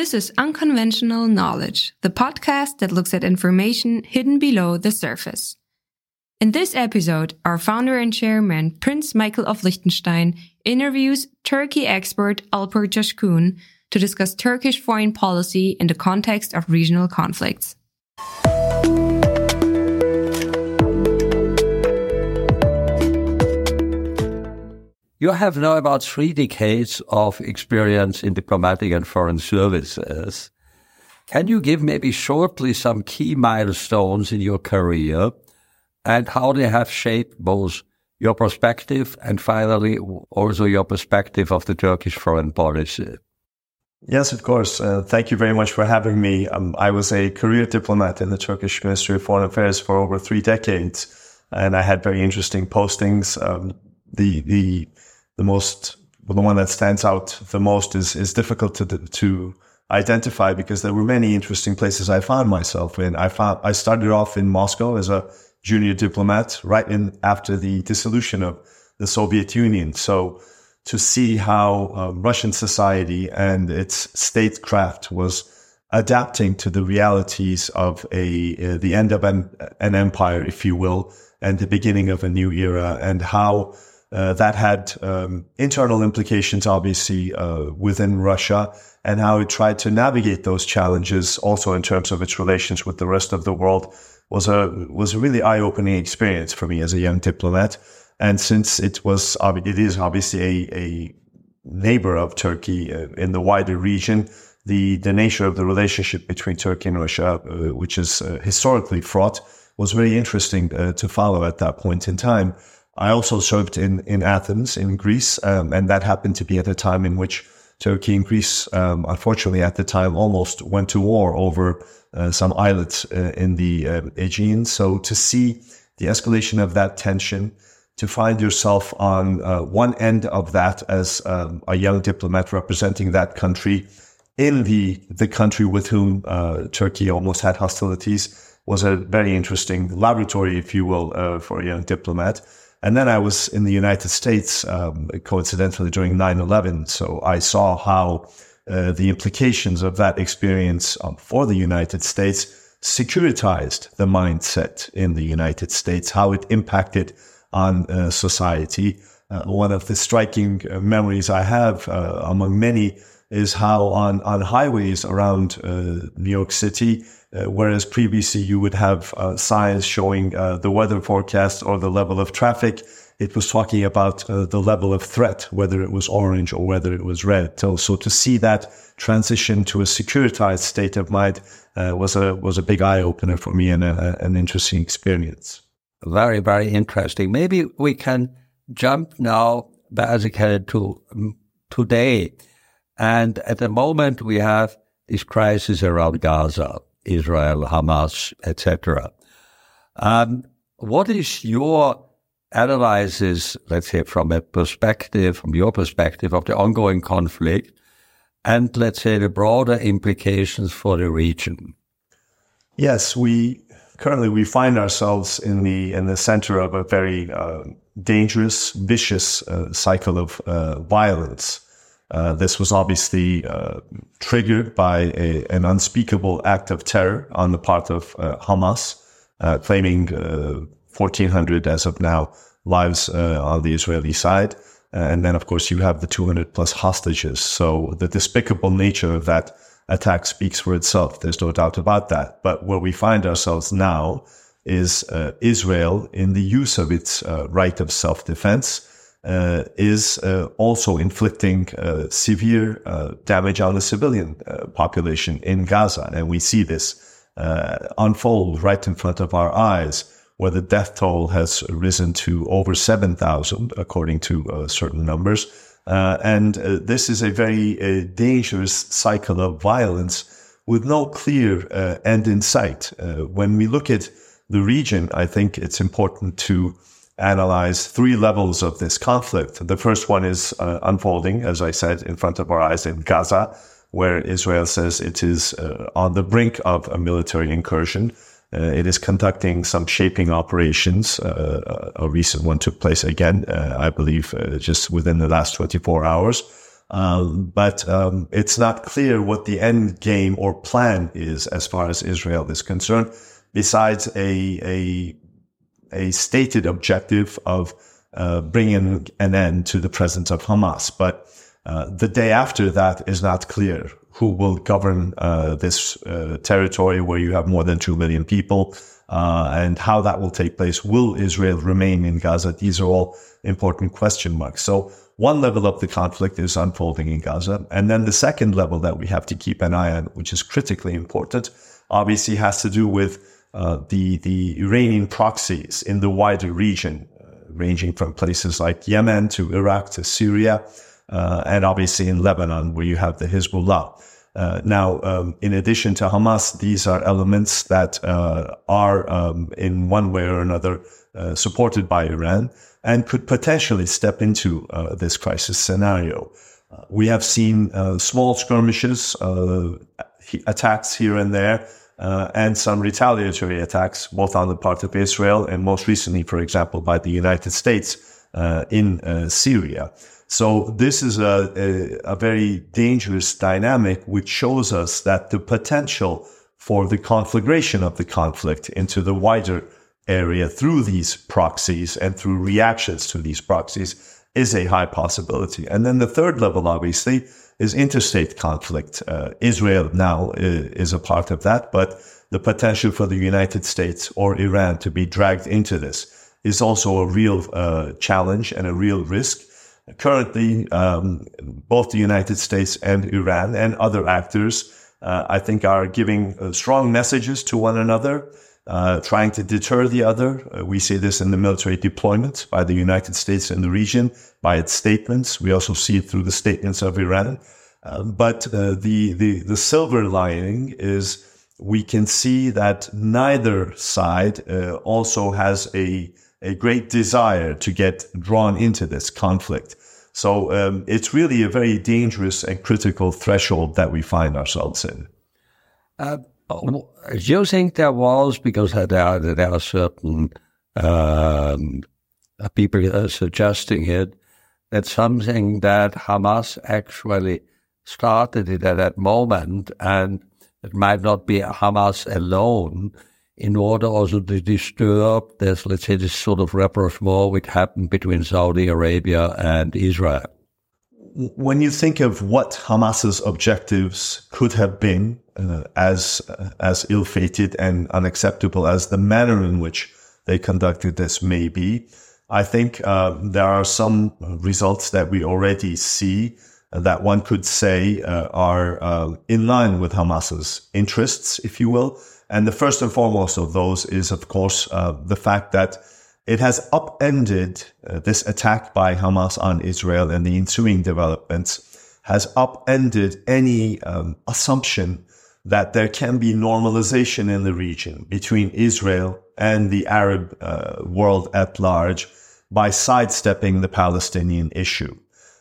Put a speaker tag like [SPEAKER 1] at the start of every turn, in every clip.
[SPEAKER 1] This is Unconventional Knowledge, the podcast that looks at information hidden below the surface. In this episode, our founder and chairman, Prince Michael of Liechtenstein, interviews Turkey expert Alper Coşkun to discuss Turkish foreign policy in the context of regional conflicts.
[SPEAKER 2] You have now about three decades of experience in diplomatic and foreign services. Can you give maybe shortly some key milestones in your career and how they have shaped both your perspective and finally also your perspective of the Turkish foreign policy?
[SPEAKER 3] Yes, of course. Uh, thank you very much for having me. Um, I was a career diplomat in the Turkish Ministry of Foreign Affairs for over three decades, and I had very interesting postings. Um, the the the most well, the one that stands out the most is is difficult to to identify because there were many interesting places I found myself in. I found I started off in Moscow as a junior diplomat right in after the dissolution of the Soviet Union. So to see how uh, Russian society and its statecraft was adapting to the realities of a uh, the end of an, an empire, if you will, and the beginning of a new era, and how uh, that had um, internal implications, obviously, uh, within Russia, and how it tried to navigate those challenges, also in terms of its relations with the rest of the world, was a was a really eye opening experience for me as a young diplomat. And since it was, it is obviously a, a neighbor of Turkey uh, in the wider region, the the nature of the relationship between Turkey and Russia, uh, which is uh, historically fraught, was very interesting to follow at that point in time. I also served in, in Athens, in Greece, um, and that happened to be at a time in which Turkey and Greece, um, unfortunately, at the time, almost went to war over uh, some islets uh, in the uh, Aegean. So to see the escalation of that tension, to find yourself on uh, one end of that as um, a young diplomat representing that country in the the country with whom uh, Turkey almost had hostilities was a very interesting laboratory, if you will, uh, for a young diplomat. And then I was in the United States, um, coincidentally during 9-11. So I saw how uh, the implications of that experience um, for the United States securitized the mindset in the United States, how it impacted on uh, society. Uh, one of the striking uh, memories I have uh, among many is how on, on highways around uh, New York City, uh, whereas previously you would have uh, signs showing uh, the weather forecast or the level of traffic, it was talking about uh, the level of threat, whether it was orange or whether it was red. So, so to see that transition to a securitized state of mind uh, was a was a big eye opener for me and a, an interesting experience.
[SPEAKER 2] Very, very interesting. Maybe we can jump now basically to um, today. And at the moment, we have this crisis around Gaza. Israel, Hamas, etc. Um, what is your analysis, let's say, from a perspective, from your perspective of the ongoing conflict and let's say the broader implications for the region?
[SPEAKER 3] Yes, we currently we find ourselves in the in the center of a very uh, dangerous, vicious uh, cycle of uh, violence. Uh, this was obviously uh, triggered by a, an unspeakable act of terror on the part of uh, Hamas, uh, claiming 1,400 uh, as of now lives on the Israeli side. And then, of course, you have the 200 plus hostages. So the despicable nature of that attack speaks for itself. There's no doubt about that. But where we find ourselves now is Israel in the use of its right of self-defense uh, is uh, also inflicting uh, severe uh, damage on the civilian uh, population in Gaza. And we see this uh, unfold right in front of our eyes, where the death toll has risen to over 7,000, according to certain numbers. and this is a very dangerous cycle of violence with no clear end in sight. when we look at the region, I think it's important to analyze three levels of this conflict. The first one is uh, unfolding, as I said, in front of our eyes in Gaza, where Israel says it is uh, on the brink of a military incursion. Uh, it is conducting some shaping operations. Uh, a recent one took place again, uh, I believe, uh, just within the last 24 hours. Um, but um, it's not clear what the end game or plan is as far as Israel is concerned, besides a, a, a stated objective of uh, bringing an end to the presence of Hamas. But uh, the day after that is not clear who will govern uh, this uh, territory where you have more than 2 million people uh, and how that will take place. Will Israel remain in Gaza? These are all important question marks. So one level of the conflict is unfolding in Gaza. And then the second level that we have to keep an eye on, which is critically important, obviously has to do with the, the Iranian proxies in the wider region, uh, ranging from places like Yemen to Iraq to Syria, uh, and obviously in Lebanon, where you have the Hezbollah. Uh, now, um, in addition to Hamas, these are elements that uh, are, um, in one way or another, uh, supported by Iran and could potentially step into uh, this crisis scenario. Uh, we have seen uh, small skirmishes, uh, attacks here and there, uh, and some retaliatory attacks, both on the part of Israel and most recently, for example, by the United States uh, in Syria. So this is a, a, a very dangerous dynamic, which shows us that the potential for the conflagration of the conflict into the wider area through these proxies and through reactions to these proxies is a high possibility. And then the third level, obviously, is interstate conflict. Uh, Israel now is a part of that, but the potential for the United States or Iran to be dragged into this is also a real uh, challenge and a real risk. Currently, um, both the United States and Iran and other actors, uh, I think, are giving uh, strong messages to one another uh, trying to deter the other. Uh, we see this in the military deployment by the United States in the region, by its statements. We also see it through the statements of Iran. Uh, but the, the, the silver lining is we can see that neither side uh, also has a, a great desire to get drawn into this conflict. So um, it's really a very dangerous and critical threshold that we find ourselves in.
[SPEAKER 2] Uh, do you think there was, because there are, there are certain um, people suggesting it, that something that Hamas actually started it at that moment, and it might not be Hamas alone, in order also to disturb this, let's say, this sort of rapprochement which happened between Saudi Arabia and Israel.
[SPEAKER 3] When you think of what Hamas's objectives could have been uh, as uh, as ill-fated and unacceptable as the manner in which they conducted this may be. I think uh, there are some results that we already see that one could say uh, are uh, in line with Hamas's interests, if you will. And the first and foremost of those is, of course, uh, the fact that it has upended this attack by Hamas on Israel and the ensuing developments has upended any um, assumption that there can be normalization in the region between Israel and the Arab uh, world at large by sidestepping the Palestinian issue.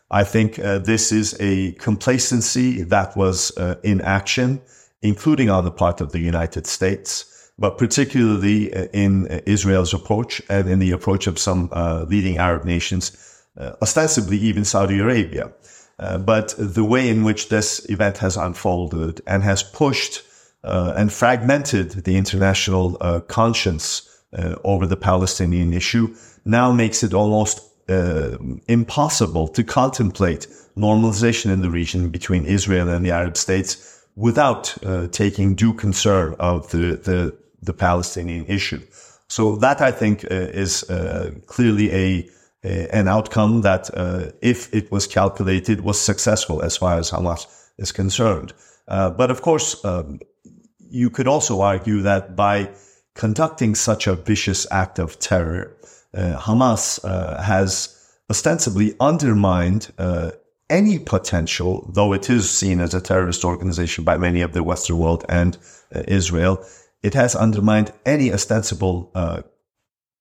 [SPEAKER 3] I think uh, this is a complacency that was uh, in action, including on the part of the United States, but particularly uh, in Israel's approach and in the approach of some uh, leading Arab nations, uh, ostensibly even Saudi Arabia. Uh, but the way in which this event has unfolded and has pushed uh, and fragmented the international uh, conscience uh, over the Palestinian issue now makes it almost uh, impossible to contemplate normalization in the region between Israel and the Arab states without taking due concern of the, the, the Palestinian issue. So that I think is clearly a an outcome that, uh, if it was calculated, was successful as far as Hamas is concerned. Uh, but of course, um, you could also argue that by conducting such a vicious act of terror, uh, Hamas uh, has ostensibly undermined uh, any potential, though it is seen as a terrorist organization by many of the Western world and uh, Israel, it has undermined any ostensible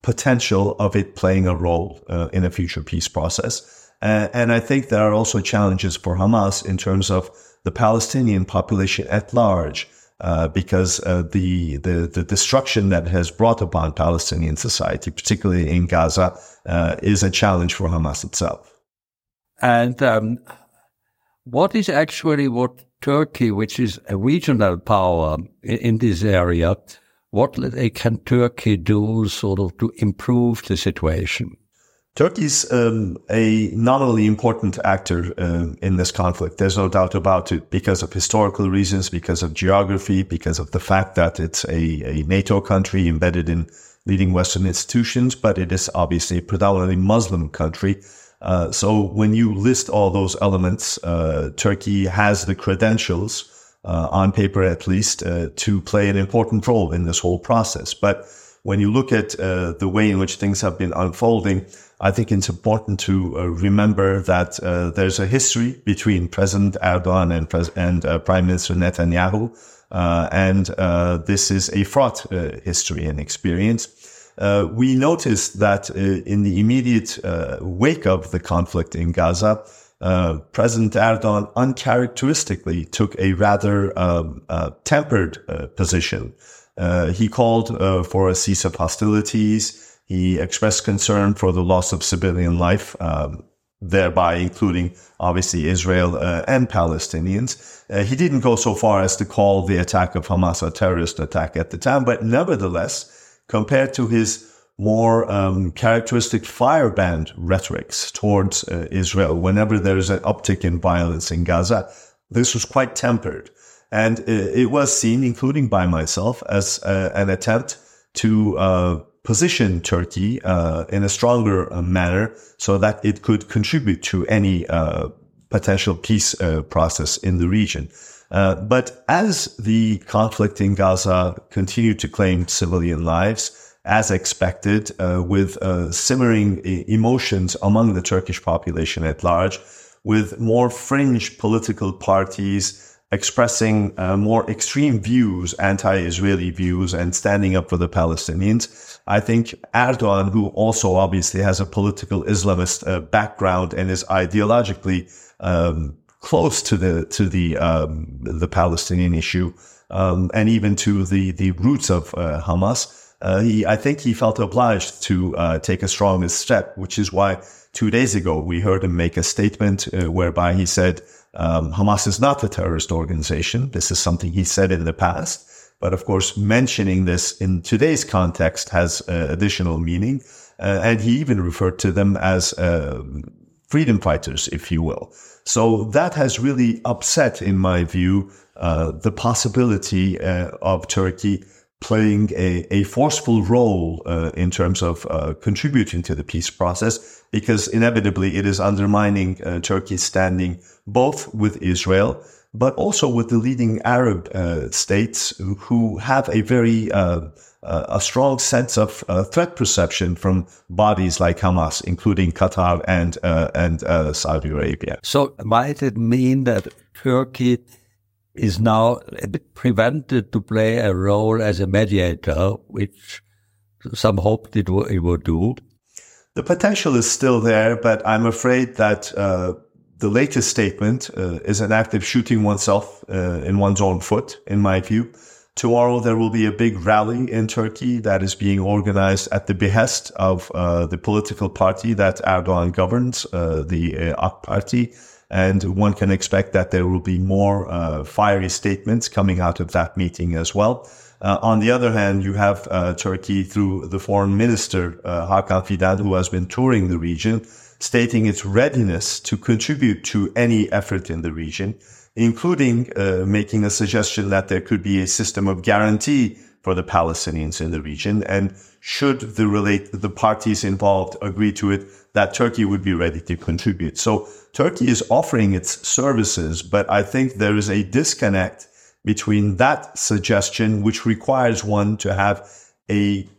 [SPEAKER 3] potential of it playing a role uh, in a future peace process. Uh, and I think there are also challenges for Hamas in terms of the Palestinian population at large, uh, because uh, the, the, the destruction that has brought upon Palestinian society, particularly in Gaza, uh, is a challenge for Hamas itself.
[SPEAKER 2] And um, what is actually what Turkey, which is a regional power in, in this area, what can Turkey do sort of to improve the situation?
[SPEAKER 3] Turkey's um, a nominally important actor uh, in this conflict. There's no doubt about it because of historical reasons, because of geography, because of the fact that it's a, a NATO country embedded in leading Western institutions, but it is obviously a predominantly Muslim country. Uh, so when you list all those elements, uh, Turkey has the credentials, uh, on paper at least, uh, to play an important role in this whole process. But when you look at uh, the way in which things have been unfolding, I think it's important to remember that there's a history between President Erdogan and, Pres- and Prime Minister Netanyahu, and this is a fraught history and experience. We noticed that in the immediate wake of the conflict in Gaza, President Erdogan uncharacteristically took a rather um, tempered position. he called for a cease of hostilities. He expressed concern for the loss of civilian life, um, thereby including obviously Israel uh, and Palestinians. Uh, he didn't go so far as to call the attack of Hamas a terrorist attack at the time, but nevertheless, compared to his more um, characteristic firebrand rhetorics towards uh, Israel, whenever there is an uptick in violence in Gaza, this was quite tempered. And uh, it was seen, including by myself, as uh, an attempt to uh, position Turkey uh, in a stronger manner so that it could contribute to any potential peace process in the region. Uh, but as the conflict in Gaza continued to claim civilian lives, as expected, uh, with simmering emotions among the Turkish population at large, with more fringe political parties expressing uh, more extreme views, anti-Israeli views, and standing up for the Palestinians. I think Erdogan, who also obviously has a political Islamist uh, background and is ideologically um, close to the to the um, the Palestinian issue, um, and even to the the roots of uh, Hamas. Uh, he, I think he felt obliged to uh, take a strong step, which is why two days ago we heard him make a statement uh, whereby he said um, Hamas is not a terrorist organization. This is something he said in the past. But of course, mentioning this in today's context has uh, additional meaning. Uh, and he even referred to them as freedom fighters, if you will. So that has really upset, in my view, uh, the possibility uh, of Turkey playing a, a forceful role uh, in terms of uh, contributing to the peace process because inevitably it is undermining uh, Turkey's standing both with Israel but also with the leading Arab uh, states who have a very uh, uh, a strong sense of threat perception from bodies like Hamas, including Qatar and and Saudi Arabia.
[SPEAKER 2] So might it mean that Turkey is now a bit prevented to play a role as a mediator, which some hoped it, it would do.
[SPEAKER 3] The potential is still there, but I'm afraid that uh, the latest statement uh, is an act of shooting oneself uh, in one's own foot, in my view. Tomorrow there will be a big rally in Turkey that is being organized at the behest of uh, the political party that Erdogan governs, uh, the uh, AK Party and one can expect that there will be more uh, fiery statements coming out of that meeting as well. Uh, on the other hand, you have uh, Turkey through the foreign minister uh, Hakan Fidan, who has been touring the region, stating its readiness to contribute to any effort in the region, including uh, making a suggestion that there could be a system of guarantee for the Palestinians in the region. And should the relate the parties involved agree to it, that Turkey would be ready to contribute. So Turkey is offering its services, but I think there is a disconnect between that suggestion, which requires one to have a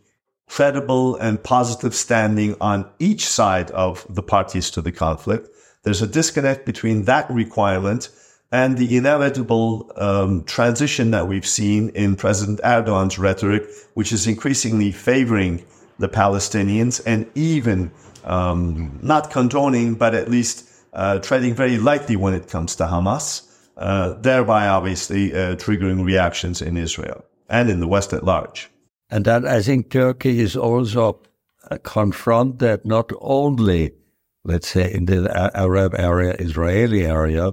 [SPEAKER 3] credible and positive standing on each side of the parties to the conflict. There's a disconnect between that requirement and the inevitable um, transition that we've seen in President Erdogan's rhetoric, which is increasingly favoring the Palestinians and even um, not condoning, but at least uh, treading very lightly when it comes to Hamas, uh, thereby obviously uh, triggering reactions in Israel and in the West at large.
[SPEAKER 2] And then I think Turkey is also uh, confronted not only, let's say, in the Arab area, Israeli area,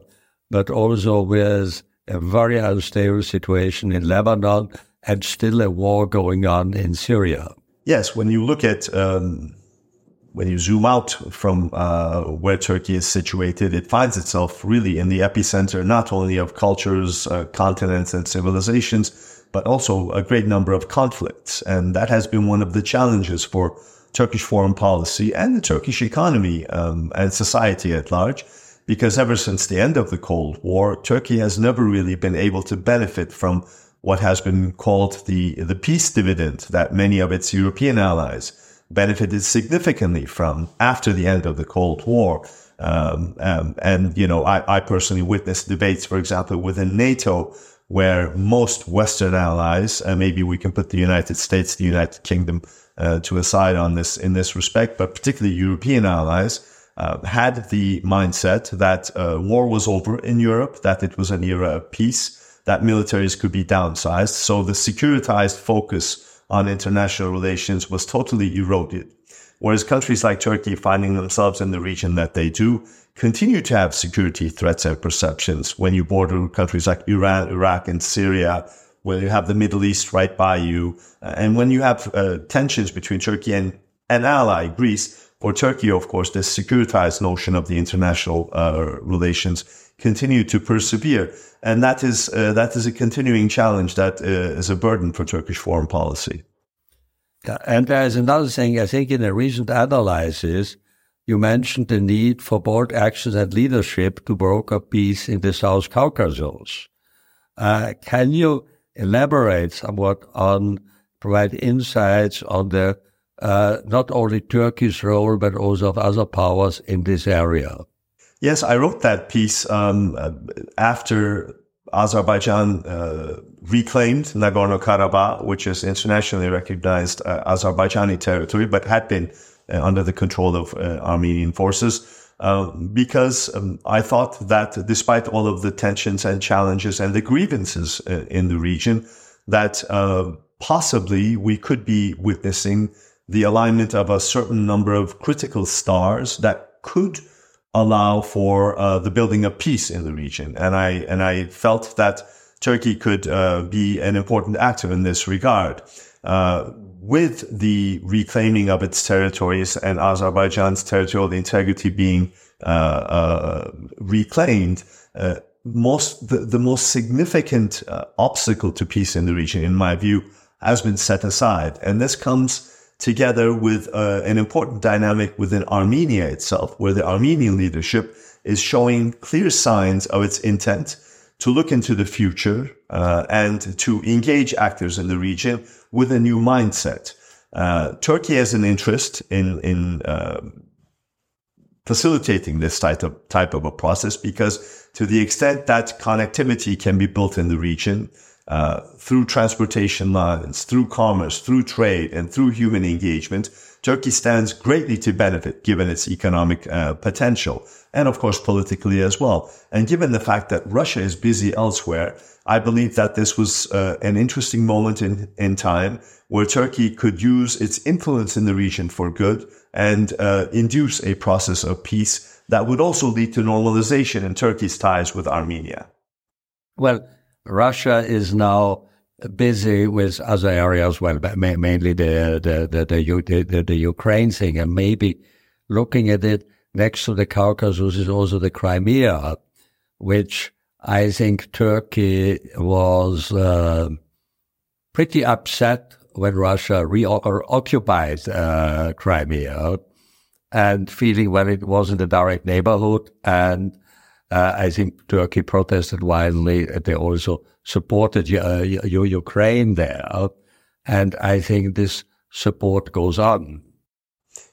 [SPEAKER 2] but also with a very unstable situation in Lebanon and still a war going on in Syria.
[SPEAKER 3] Yes, when you look at um, when you zoom out from uh, where Turkey is situated, it finds itself really in the epicenter not only of cultures, uh, continents, and civilizations, but also a great number of conflicts. And that has been one of the challenges for Turkish foreign policy and the Turkish economy um, and society at large. Because ever since the end of the Cold War, Turkey has never really been able to benefit from what has been called the, the peace dividend that many of its European allies benefited significantly from after the end of the Cold War. Um, um, and, you know, I, I personally witnessed debates, for example, within NATO, where most Western allies, uh, maybe we can put the United States, the United Kingdom uh, to a side on this in this respect, but particularly European allies uh, had the mindset that uh, war was over in Europe, that it was an era of peace, that militaries could be downsized. So the securitized focus on international relations was totally eroded. Whereas countries like Turkey finding themselves in the region that they do continue to have security threats and perceptions when you border countries like Iran, Iraq, and Syria, when you have the Middle East right by you, uh, and when you have uh, tensions between Turkey and an ally, Greece. For Turkey, of course, this securitized notion of the international uh, relations continue to persevere. And that is, uh, that is a continuing challenge that uh, is a burden for Turkish foreign policy.
[SPEAKER 2] And there's another thing, I think in a recent analysis, you mentioned the need for bold actions and leadership to broker peace in the South Caucasus. Uh, can you elaborate somewhat on, provide insights on the uh, not only Turkey's role, but also of other powers in this area?
[SPEAKER 3] Yes, I wrote that piece um, after Azerbaijan uh, reclaimed Nagorno Karabakh, which is internationally recognized uh, Azerbaijani territory, but had been uh, under the control of uh, Armenian forces. Uh, because um, I thought that despite all of the tensions and challenges and the grievances uh, in the region, that possibly we could be witnessing the alignment of a certain number of critical stars that could allow for uh, the building of peace in the region. And I and I felt that Turkey could uh, be an important actor in this regard. Uh, with the reclaiming of its territories and Azerbaijan's territorial integrity being uh, uh, reclaimed, uh, most the, the, most significant obstacle to peace in the region, in my view, has been set aside, and this comes together with uh, an important dynamic within Armenia itself, where the Armenian leadership is showing clear signs of its intent to look into the future uh, and to engage actors in the region with a new mindset. Uh, Turkey has an interest in in uh, facilitating this type of type of a process because, to the extent that connectivity can be built in the region, uh, through transportation lines, through commerce, through trade, and through human engagement, Turkey stands greatly to benefit given its economic uh, potential and of course politically as well. And given the fact that Russia is busy elsewhere, I believe that this was uh, an interesting moment in, in time where Turkey could use its influence in the region for good and uh, induce a process of peace that would also lead to normalization in Turkey's ties with Armenia.
[SPEAKER 2] Well, Russia is now busy with other areas, well, mainly the the the, the, the, the Ukraine thing, and maybe looking at it next to the Caucasus is also the Crimea, which I think Turkey was uh, pretty upset when Russia reoccupied uh, Crimea and feeling when it was in the direct neighborhood and uh, I think Turkey protested wildly. They also supported uh, Ukraine there. And I think this support goes on.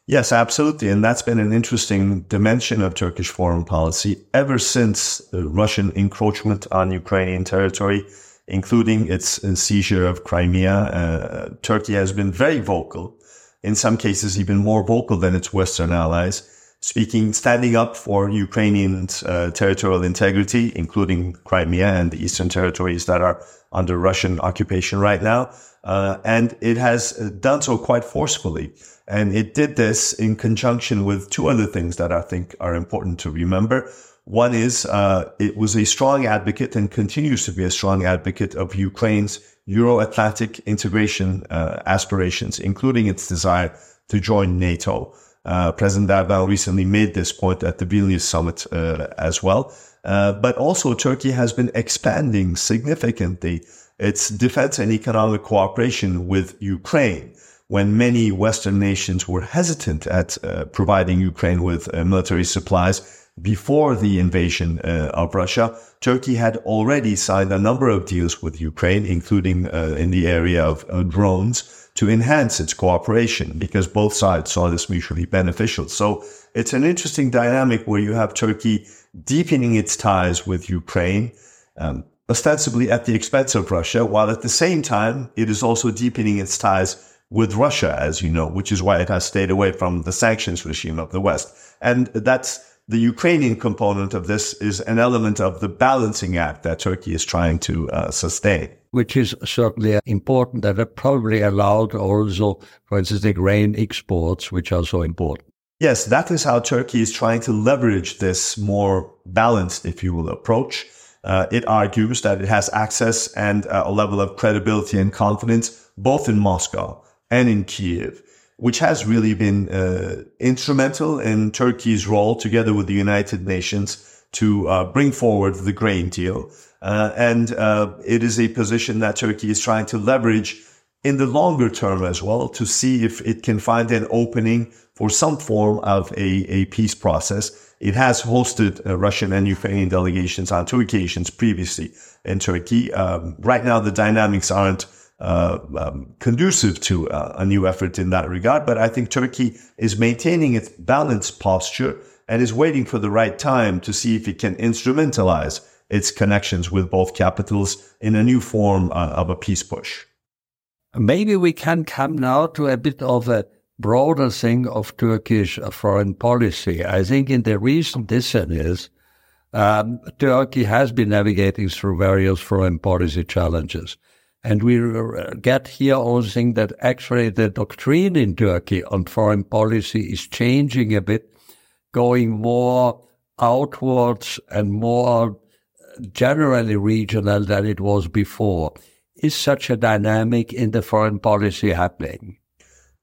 [SPEAKER 3] Yes, absolutely. And that's been an interesting dimension of Turkish foreign policy ever since the Russian encroachment on Ukrainian territory, including its seizure of Crimea. Uh, Turkey has been very vocal, in some cases, even more vocal than its Western allies speaking, standing up for Ukrainian uh, territorial integrity, including Crimea and the eastern territories that are under Russian occupation right now. Uh, and it has uh, done so quite forcefully. And it did this in conjunction with two other things that I think are important to remember. One is uh, it was a strong advocate and continues to be a strong advocate of Ukraine's Euro-Atlantic integration uh, aspirations, including its desire to join NATO. Uh, President Erdogan recently made this point at the Vilnius summit uh, as well. Uh, but also Turkey has been expanding significantly its defense and economic cooperation with Ukraine when many Western nations were hesitant at uh, providing Ukraine with uh, military supplies before the invasion uh, of Russia, Turkey had already signed a number of deals with Ukraine, including uh, in the area of uh, drones, to enhance its cooperation because both sides saw this mutually beneficial. So it's an interesting dynamic where you have Turkey deepening its ties with Ukraine, um, ostensibly at the expense of Russia, while at the same time, it is also deepening its ties with Russia, as you know, which is why it has stayed away from the sanctions regime of the West. And that's the Ukrainian component of this is an element of the balancing act that Turkey is trying to uh, sustain.
[SPEAKER 2] Which is certainly important that it probably allowed also, for instance, the grain exports, which are so important.
[SPEAKER 3] Yes, that is how Turkey is trying to leverage this more balanced, if you will, approach. Uh, it argues that it has access and uh, a level of credibility and confidence both in Moscow and in Kiev, which has really been uh, instrumental in Turkey's role together with the United Nations to uh, bring forward the grain deal. Uh, and uh, it is a position that Turkey is trying to leverage in the longer term as well to see if it can find an opening for some form of a, a peace process. It has hosted uh, Russian and Ukrainian delegations on two occasions previously in Turkey. Um, right now, the dynamics aren't uh, um, conducive to uh, a new effort in that regard. But I think Turkey is maintaining its balanced posture and is waiting for the right time to see if it can instrumentalize its connections with both capitals in a new form uh, of a peace push.
[SPEAKER 2] Maybe we can come now to a bit of a broader thing of Turkish foreign policy. I think in the recent decades, um, Turkey has been navigating through various foreign policy challenges. And we get here also that actually the doctrine in Turkey on foreign policy is changing a bit, going more outwards and more generally regional than it was before. Is such a dynamic in the foreign policy happening?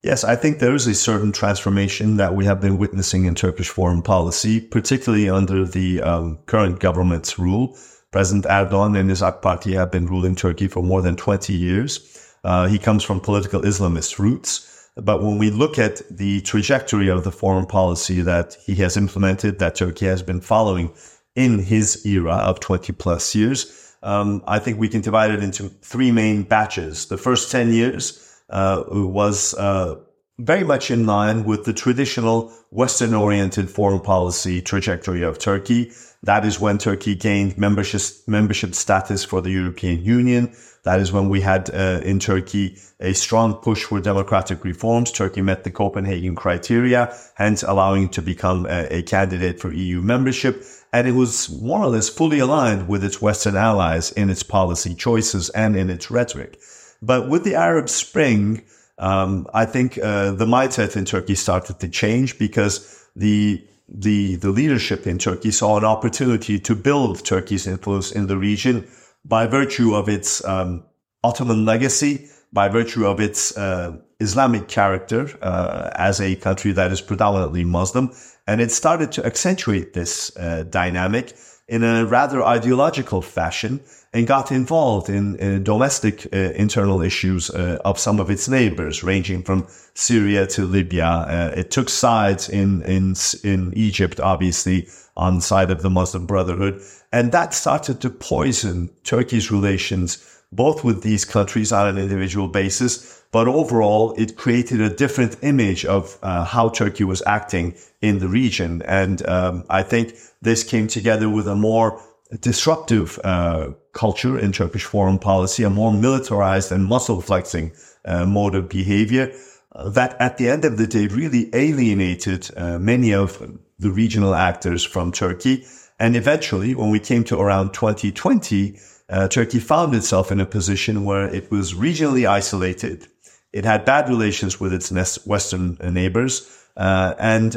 [SPEAKER 3] Yes, I think there is a certain transformation that we have been witnessing in Turkish foreign policy, particularly under the um, current government's rule. President Erdogan and his AK Party have been ruling Turkey for more than 20 years. Uh, he comes from political Islamist roots. But when we look at the trajectory of the foreign policy that he has implemented, that Turkey has been following in his era of 20 plus years, um, I think we can divide it into three main batches. The first 10 years uh, was uh, very much in line with the traditional Western oriented foreign policy trajectory of Turkey. That is when Turkey gained membership, membership status for the European Union. That is when we had uh, in Turkey a strong push for democratic reforms. Turkey met the Copenhagen criteria, hence allowing to become a, a candidate for EU membership. And it was more or less fully aligned with its Western allies in its policy choices and in its rhetoric. But with the Arab Spring, um, I think uh, the mindset in Turkey started to change because the the, the leadership in Turkey saw an opportunity to build Turkey's influence in the region by virtue of its um, Ottoman legacy, by virtue of its uh, Islamic character uh, as a country that is predominantly Muslim. And it started to accentuate this uh, dynamic in a rather ideological fashion and got involved in, in domestic uh, internal issues uh, of some of its neighbors, ranging from Syria to Libya. Uh, it took sides in, in, in Egypt, obviously, on side of the Muslim Brotherhood. And that started to poison Turkey's relations, both with these countries on an individual basis, but overall, it created a different image of uh, how Turkey was acting in the region. And um, I think this came together with a more disruptive uh, culture in Turkish foreign policy, a more militarized and muscle flexing uh, mode of behavior uh, that at the end of the day really alienated uh, many of the regional actors from Turkey. And eventually, when we came to around 2020, uh, Turkey found itself in a position where it was regionally isolated. It had bad relations with its Western neighbors uh, and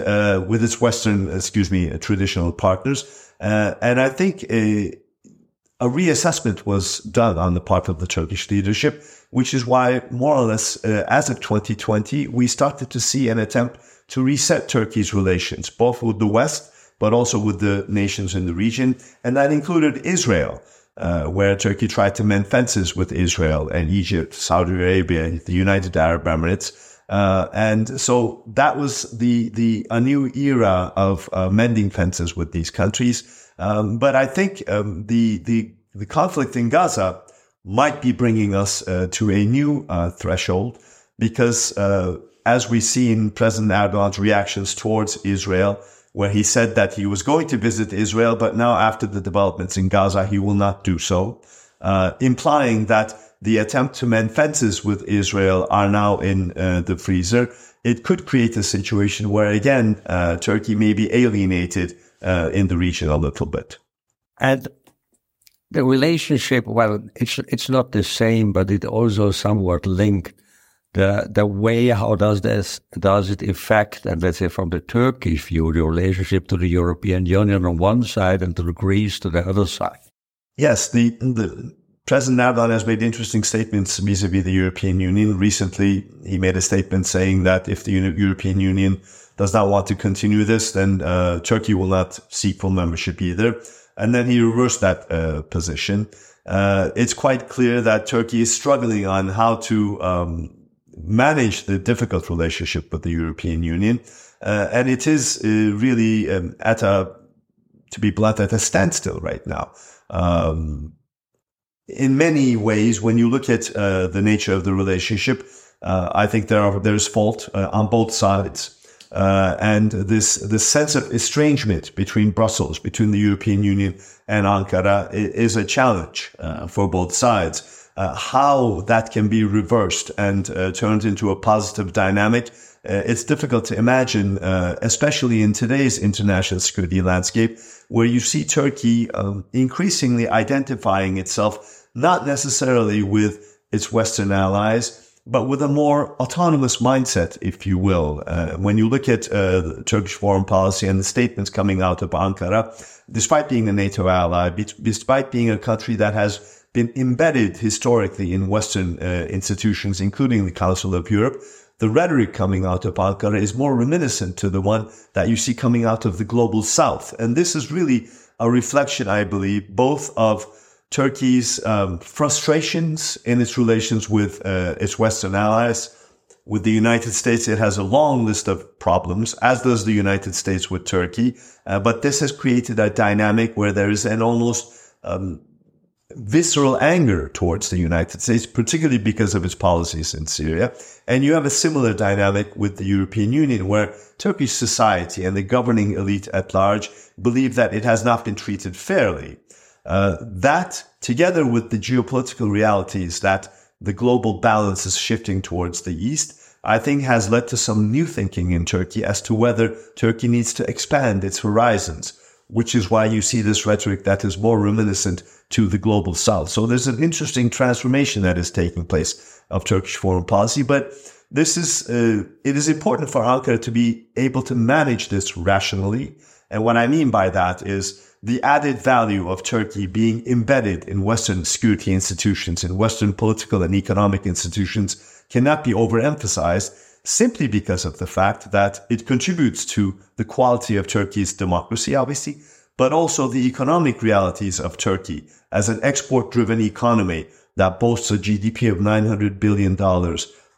[SPEAKER 3] with its Western, excuse me, traditional partners. Uh, and I think a, a reassessment was done on the part of the Turkish leadership, which is why more or less uh, as of 2020, we started to see an attempt to reset Turkey's relations, both with the West, but also with the nations in the region. And that included Israel. Uh, where Turkey tried to mend fences with Israel and Egypt, Saudi Arabia, the United Arab Emirates. Uh, and so that was the, the, a new era of uh, mending fences with these countries. Um, but I think, um, the, the, the conflict in Gaza might be bringing us uh, to a new uh, threshold because, uh, as we see in President Erdogan's reactions towards Israel, where he said that he was going to visit Israel, but now after the developments in Gaza, he will not do so, uh, implying that the attempt to mend fences with Israel are now in uh, the freezer. It could create a situation where again, uh, Turkey may be alienated uh, in the region a little bit.
[SPEAKER 2] And the relationship, well, it's it's not the same, but it also somewhat linked the the way how does this does it affect and let's say from the Turkish view the relationship to the European Union on one side and to the Greece to the other side.
[SPEAKER 3] Yes, the the President Erdogan has made interesting statements vis-a-vis the European Union. Recently, he made a statement saying that if the European Union does not want to continue this, then uh, Turkey will not seek full membership either. And then he reversed that uh, position. Uh, it's quite clear that Turkey is struggling on how to um, manage the difficult relationship with the European Union. Uh, and it is uh, really um, at a, to be blunt, at a standstill right now. Um, in many ways, when you look at uh, the nature of the relationship, uh, I think there are there's fault uh, on both sides. Uh, and this this sense of estrangement between Brussels, between the European Union and Ankara, is a challenge for both sides uh, how that can be reversed and uh, turned into a positive dynamic. Uh, it's difficult to imagine, uh, especially in today's international security landscape, where you see Turkey um, increasingly identifying itself not necessarily with its Western allies, but with a more autonomous mindset, if you will. Uh, when you look at uh, Turkish foreign policy and the statements coming out of Ankara, despite being a NATO ally, despite being a country that has been embedded historically in Western uh, institutions, including the Council of Europe, the rhetoric coming out of Ankara is more reminiscent to the one that you see coming out of the global south. And this is really a reflection, I believe, both of Turkey's um, frustrations in its relations with uh, its Western allies. With the United States, it has a long list of problems, as does the United States with Turkey. Uh, but this has created a dynamic where there is an almost um, visceral anger towards the United States, particularly because of its policies in Syria. And you have a similar dynamic with the European Union, where Turkish society and the governing elite at large believe that it has not been treated fairly. Uh, that, together with the geopolitical realities that the global balance is shifting towards the east, I think has led to some new thinking in Turkey as to whether Turkey needs to expand its horizons, which is why you see this rhetoric that is more reminiscent to the global south. So there's an interesting transformation that is taking place of Turkish foreign policy, but this is, uh, it is important for Ankara to be able to manage this rationally. And what I mean by that is the added value of Turkey being embedded in Western security institutions, in Western political and economic institutions cannot be overemphasized simply because of the fact that it contributes to the quality of Turkey's democracy, obviously, but also the economic realities of Turkey as an export driven economy that boasts a GDP of $900 billion,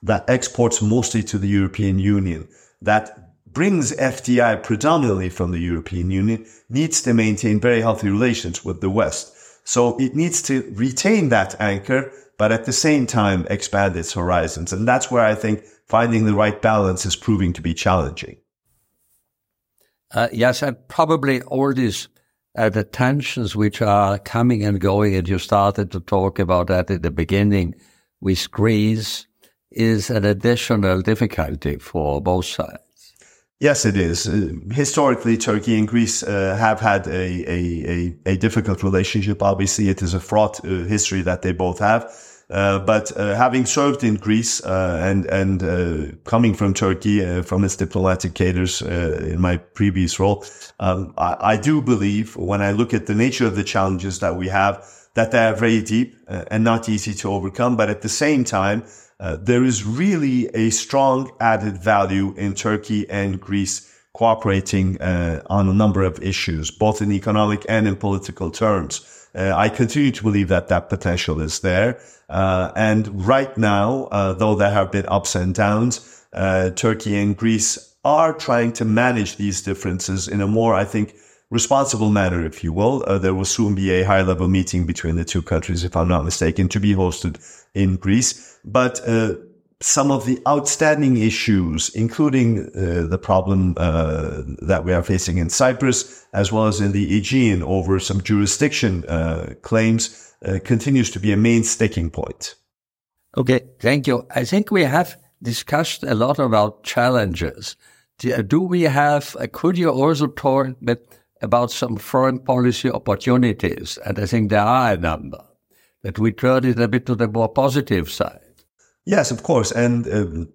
[SPEAKER 3] that exports mostly to the European Union, that brings FDI predominantly from the European Union, needs to maintain very healthy relations with the West. So it needs to retain that anchor, but at the same time expand its horizons. And that's where I think finding the right balance is proving to be challenging.
[SPEAKER 2] Uh, yes, and probably all these uh, the tensions which are coming and going, and you started to talk about that at the beginning with Greece, is an additional difficulty for both sides.
[SPEAKER 3] Yes, it is. Uh, historically, Turkey and Greece uh, have had a, a, a, a, difficult relationship. Obviously, it is a fraught uh, history that they both have. Uh, but uh, having served in Greece uh, and and uh, coming from Turkey uh, from its diplomatic cadres in my previous role, um, I, I, do believe when I look at the nature of the challenges that we have, that they are very deep and not easy to overcome. But at the same time, there is really a strong added value in Turkey and Greece cooperating on a number of issues, both in economic and in political terms. Uh, I continue to believe that that potential is there. Uh, and right now, uh, though there have been ups and downs, uh, Turkey and Greece are trying to manage these differences in a more, I think, responsible manner, if you will. Uh, there will soon be a high level meeting between the two countries, if I'm not mistaken, to be hosted in Greece. But uh, some of the outstanding issues, including uh, the problem uh, that we are facing in Cyprus, as well as in the Aegean over some jurisdiction uh, claims, uh, continues to be a main sticking point.
[SPEAKER 2] Okay, thank you. I think we have discussed a lot about challenges. Do we have, uh, could you also talk a bit about some foreign policy opportunities? And I think there are a number that we turn it a bit to the more positive side.
[SPEAKER 3] Yes, of course. And um,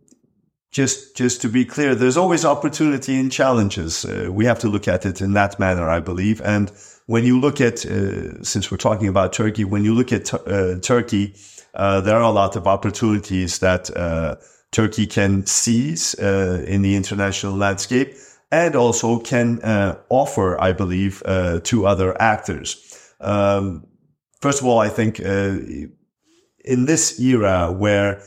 [SPEAKER 3] just just to be clear, there's always opportunity and challenges. Uh, we have to look at it in that manner, I believe. And when you look at, uh, since we're talking about Turkey, when you look at uh, Turkey, uh, there are a lot of opportunities that uh, Turkey can seize uh, in the international landscape and also can offer, I believe, to other actors. Um, first of all, I think in this era where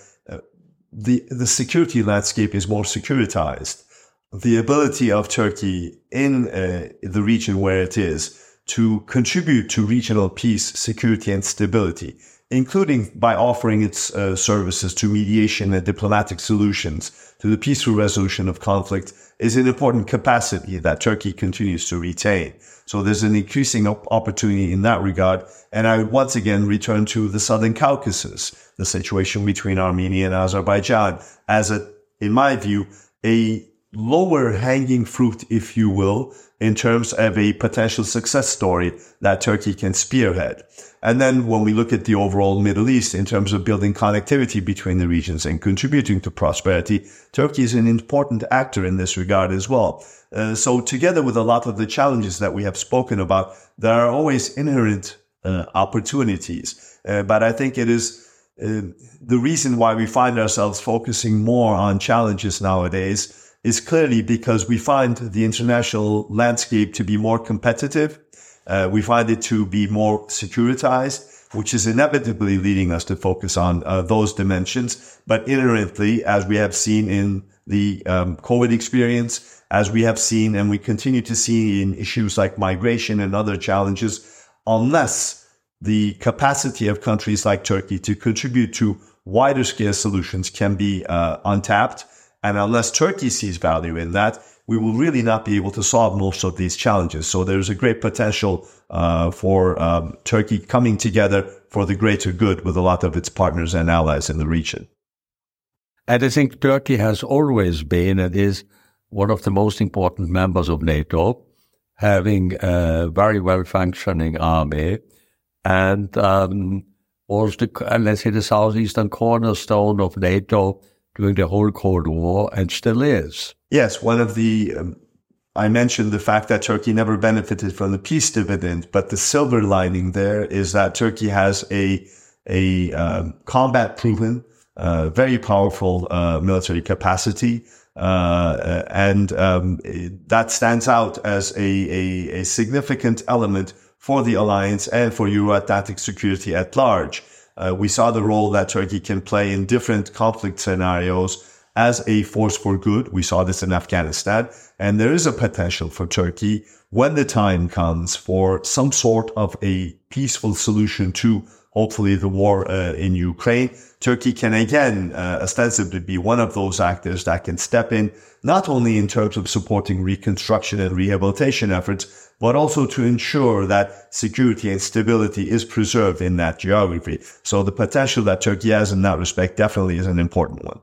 [SPEAKER 3] the, the security landscape is more securitized. The ability of Turkey in uh, the region where it is to contribute to regional peace, security, and stability, including by offering its uh, services to mediation and diplomatic solutions to the peaceful resolution of conflict, is an important capacity that Turkey continues to retain. So there's an increasing op- opportunity in that regard. And I would once again return to the Southern Caucasus, the situation between Armenia and Azerbaijan as a, in my view, a lower hanging fruit, if you will, in terms of a potential success story that Turkey can spearhead. And then when we look at the overall Middle East in terms of building connectivity between the regions and contributing to prosperity, Turkey is an important actor in this regard as well. Uh, so together with a lot of the challenges that we have spoken about, there are always inherent uh, opportunities. Uh, but I think it is uh, the reason why we find ourselves focusing more on challenges nowadays is clearly because we find the international landscape to be more competitive. Uh, we find it to be more securitized, which is inevitably leading us to focus on uh, those dimensions. But inherently, as we have seen in the um, COVID experience, as we have seen and we continue to see in issues like migration and other challenges, unless the capacity of countries like Turkey to contribute to wider scale solutions can be uh, untapped, and unless Turkey sees value in that, we will really not be able to solve most of these challenges. So there's a great potential uh, for um, Turkey coming together for the greater good with a lot of its partners and allies in the region.
[SPEAKER 2] And I think Turkey has always been and is one of the most important members of NATO, having a very well functioning army and um, was the, let's say, the southeastern cornerstone of NATO during the whole Cold War and still is.
[SPEAKER 3] Yes, one of the, um, I mentioned the fact that Turkey never benefited from the peace dividend, but the silver lining there is that Turkey has a, a um, combat proven, uh, very powerful uh, military capacity. Uh, and um, that stands out as a, a, a significant element for the alliance and for Euro-Atlantic security at large. Uh, we saw the role that Turkey can play in different conflict scenarios as a force for good. We saw this in Afghanistan. And there is a potential for Turkey when the time comes for some sort of a peaceful solution to hopefully the war uh, in Ukraine. Turkey can again uh, ostensibly be one of those actors that can step in, not only in terms of supporting reconstruction and rehabilitation efforts, but also to ensure that security and stability is preserved in that geography. So the potential that Turkey has in that respect definitely is an important one.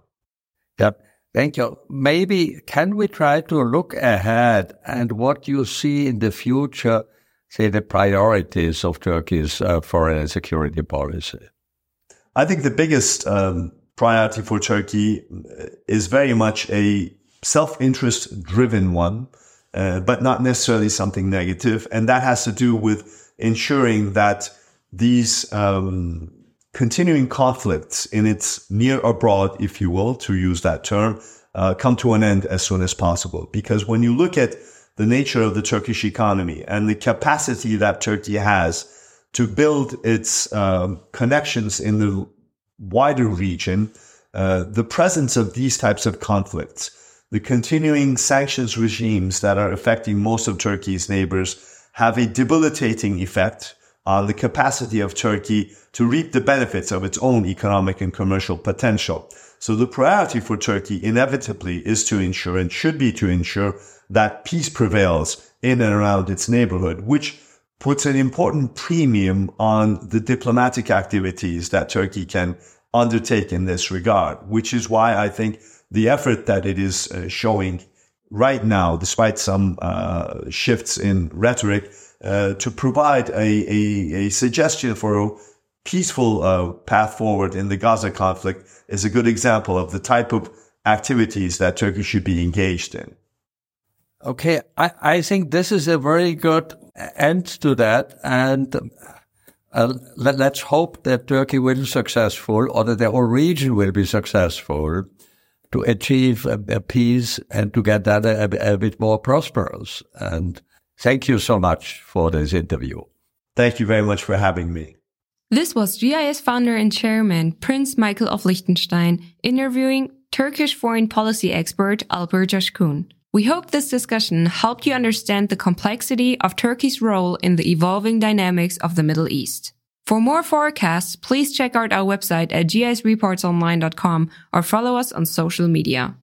[SPEAKER 2] Yep. Thank you. Maybe can we try to look ahead and what you see in the future, say the priorities of Turkey's uh, foreign and security policy?
[SPEAKER 3] I think the biggest um, priority for Turkey is very much a self-interest driven one, uh, but not necessarily something negative. And that has to do with ensuring that these um, continuing conflicts in its near abroad, if you will, to use that term, uh, come to an end as soon as possible. Because when you look at the nature of the Turkish economy and the capacity that Turkey has to build its um, connections in the wider region, uh, the presence of these types of conflicts, the continuing sanctions regimes that are affecting most of Turkey's neighbors have a debilitating effect on the capacity of Turkey to reap the benefits of its own economic and commercial potential. So the priority for Turkey inevitably is to ensure and should be to ensure that peace prevails in and around its neighborhood, which puts an important premium on the diplomatic activities that Turkey can undertake in this regard, which is why I think the effort that it is uh, showing right now, despite some uh, shifts in rhetoric, uh, to provide a, a, a, suggestion for a peaceful uh, path forward in the Gaza conflict is a good example of the type of activities that Turkey should be engaged in.
[SPEAKER 2] Okay, I, I think this is a very good end to that. And uh, let, us hope that Turkey will be successful or that the whole region will be successful to achieve a, a peace and to get that a, a, bit more prosperous. And thank you so much for this interview.
[SPEAKER 3] Thank you very much for having me.
[SPEAKER 1] This was GIS founder and chairman Prince Michael of Liechtenstein interviewing Turkish foreign policy expert Alper Coşkun. We hope this discussion helped you understand the complexity of Turkey's role in the evolving dynamics of the Middle East. For more forecasts, please check out our website at gisreportsonline.com or follow us on social media.